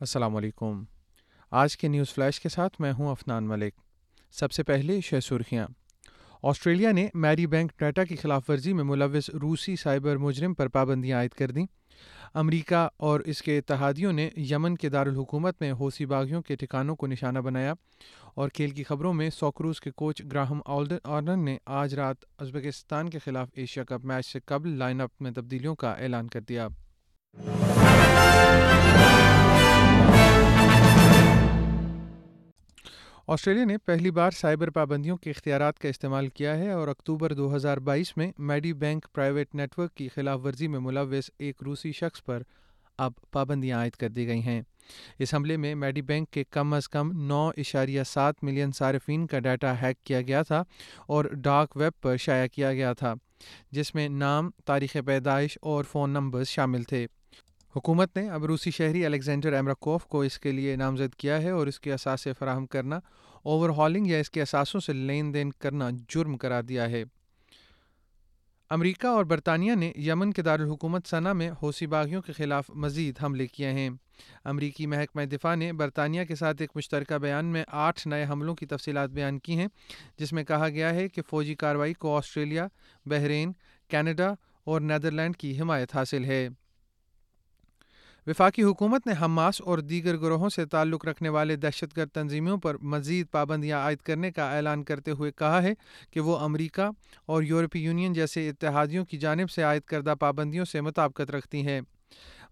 السلام علیکم۔ آج کے نیوز فلیش کے ساتھ میں ہوں افنان ملک۔ سب سے پہلے شہ سرخیاں۔ آسٹریلیا نے میری بینک ڈیٹا کی خلاف ورزی میں ملوث روسی سائبر مجرم پر پابندیاں عائد کر دیں۔ امریکہ اور اس کے اتحادیوں نے یمن کے دارالحکومت میں حوثی باغیوں کے ٹھکانوں کو نشانہ بنایا اور کھیل کی خبروں میں سوکروز کے کوچ گراہم آرڈن نے آج رات ازبکستان کے خلاف ایشیا کپ میچ سے قبل لائن اپ میں تبدیلیوں کا اعلان کر دیا۔ آسٹریلیا نے پہلی بار سائبر پابندیوں کے اختیارات کا استعمال کیا ہے اور اکتوبر دو ہزار بائیس میں میڈی بینک پرائیویٹ نیٹ ورک کی خلاف ورزی میں ملوث ایک روسی شخص پر اب پابندیاں عائد کر دی گئی ہیں۔ اس حملے میں میڈی بینک کے کم از کم نو اشاریہ سات ملین صارفین کا ڈیٹا ہیک کیا گیا تھا اور ڈارک ویب پر شائع کیا گیا تھا، جس میں نام، تاریخ پیدائش اور فون نمبرز شامل تھے۔ حکومت نے اب روسی شہری الیگزینڈر ایمراکوف کو اس کے لیے نامزد کیا ہے اور اس کے اثاثے فراہم کرنا اوور ہالنگ یا اس کے اثاثوں سے لین دین کرنا جرم قرار دیا ہے۔ امریکہ اور برطانیہ نے یمن کے دارالحکومت ثنا میں حوثی باغیوں کے خلاف مزید حملے کیے ہیں۔ امریکی محکمہ دفاع نے برطانیہ کے ساتھ ایک مشترکہ بیان میں آٹھ نئے حملوں کی تفصیلات بیان کی ہیں، جس میں کہا گیا ہے کہ فوجی کارروائی کو آسٹریلیا، بحرین، کینیڈا اور نیدرلینڈ کی حمایت حاصل ہے۔ وفاقی حکومت نے حماس اور دیگر گروہوں سے تعلق رکھنے والے دہشت گرد تنظیموں پر مزید پابندیاں عائد کرنے کا اعلان کرتے ہوئے کہا ہے کہ وہ امریکہ اور یورپی یونین جیسے اتحادیوں کی جانب سے عائد کردہ پابندیوں سے مطابقت رکھتی ہیں۔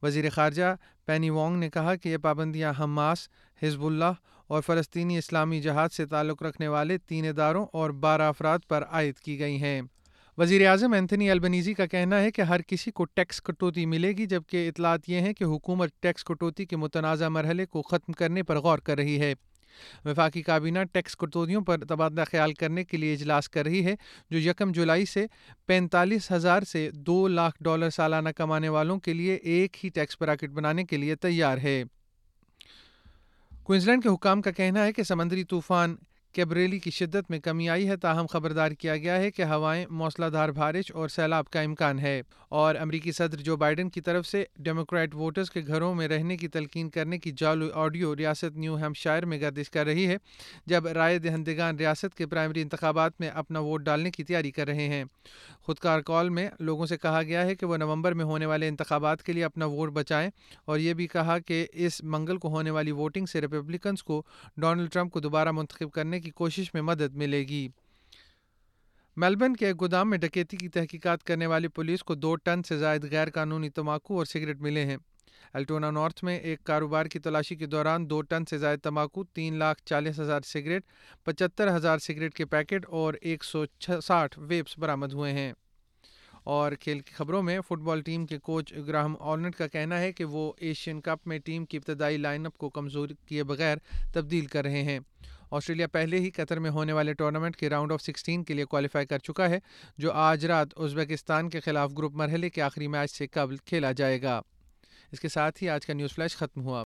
وزیر خارجہ پینی وانگ نے کہا کہ یہ پابندیاں حماس، حزب اللہ اور فلسطینی اسلامی جہاد سے تعلق رکھنے والے تین اداروں اور بارہ افراد پر عائد کی گئی ہیں۔ وزیر اعظم اینتھنی البنیزی کا کہنا ہے کہ ہر کسی کو ٹیکس کٹوتی ملے گی، جبکہ اطلاعات یہ ہیں کہ حکومت ٹیکس کٹوتی کے متنازع مرحلے کو ختم کرنے پر غور کر رہی ہے۔ وفاقی کابینہ ٹیکس کٹوتیوں پر تبادلہ خیال کرنے کے لیے اجلاس کر رہی ہے، جو یکم جولائی سے پینتالیس ہزار سے دو لاکھ ڈالر سالانہ کمانے والوں کے لیے ایک ہی ٹیکس براکٹ بنانے کے لیے تیار ہے۔ کوئنزلینڈ کے حکام کا کہنا ہے کہ سمندری طوفان کیبریلی کی شدت میں کمی آئی ہے، تاہم خبردار کیا گیا ہے کہ ہوائیں موسلا دھار بارش اور سیلاب کا امکان ہے اور امریکی صدر جو بائیڈن کی طرف سے ڈیموکریٹ ووٹرز کے گھروں میں رہنے کی تلقین کرنے کی جالو آڈیو ریاست نیو ہیم شائر میں گردش کر رہی ہے، جب رائے دہندگان ریاست کے پرائمری انتخابات میں اپنا ووٹ ڈالنے کی تیاری کر رہے ہیں۔ خودکار کال میں لوگوں سے کہا گیا ہے کہ وہ نومبر میں ہونے والے انتخابات کے لیے اپنا ووٹ بچائیں اور یہ بھی کہا کہ اس منگل کو ہونے والی ووٹنگ سے ریپبلکنس کو ڈونلڈ ٹرمپ کو دوبارہ منتخب کرنے کی کوشش میں مدد ملے گی۔ میلبرن کے ایک گودام میں ڈکیتی کی تحقیقات کرنے والی پولیس کو دو ٹن سے زائد غیر قانونی تماکو اور سگریٹ ملے ہیں۔ الٹونا نارتھ میں ایک کاروبار کی تلاشی کے دوران دو ٹن سے زائد تماکو تین لاکھ چالیس ہزار سگریٹ، پچہتر ہزار سگریٹ کے پیکٹ اور ایک سو ساٹھ ویپس برآمد ہوئے ہیں۔ اور کھیل کی خبروں میں فٹ بال ٹیم کے کوچ گراہم آلنٹ کا کہنا ہے کہ وہ ایشین کپ میں ٹیم کی ابتدائی لائن اپ کو کمزور کیے بغیر تبدیل کر رہے ہیں۔ آسٹریلیا پہلے ہی قطر میں ہونے والے ٹورنامنٹ کے راؤنڈ آف سکسٹین کے لیے کوالیفائی کر چکا ہے، جو آج رات ازبکستان کے خلاف گروپ مرحلے کے آخری میچ سے قبل کھیلا جائے گا۔ اس کے ساتھ ہی آج کا نیوز فلیش ختم ہوا۔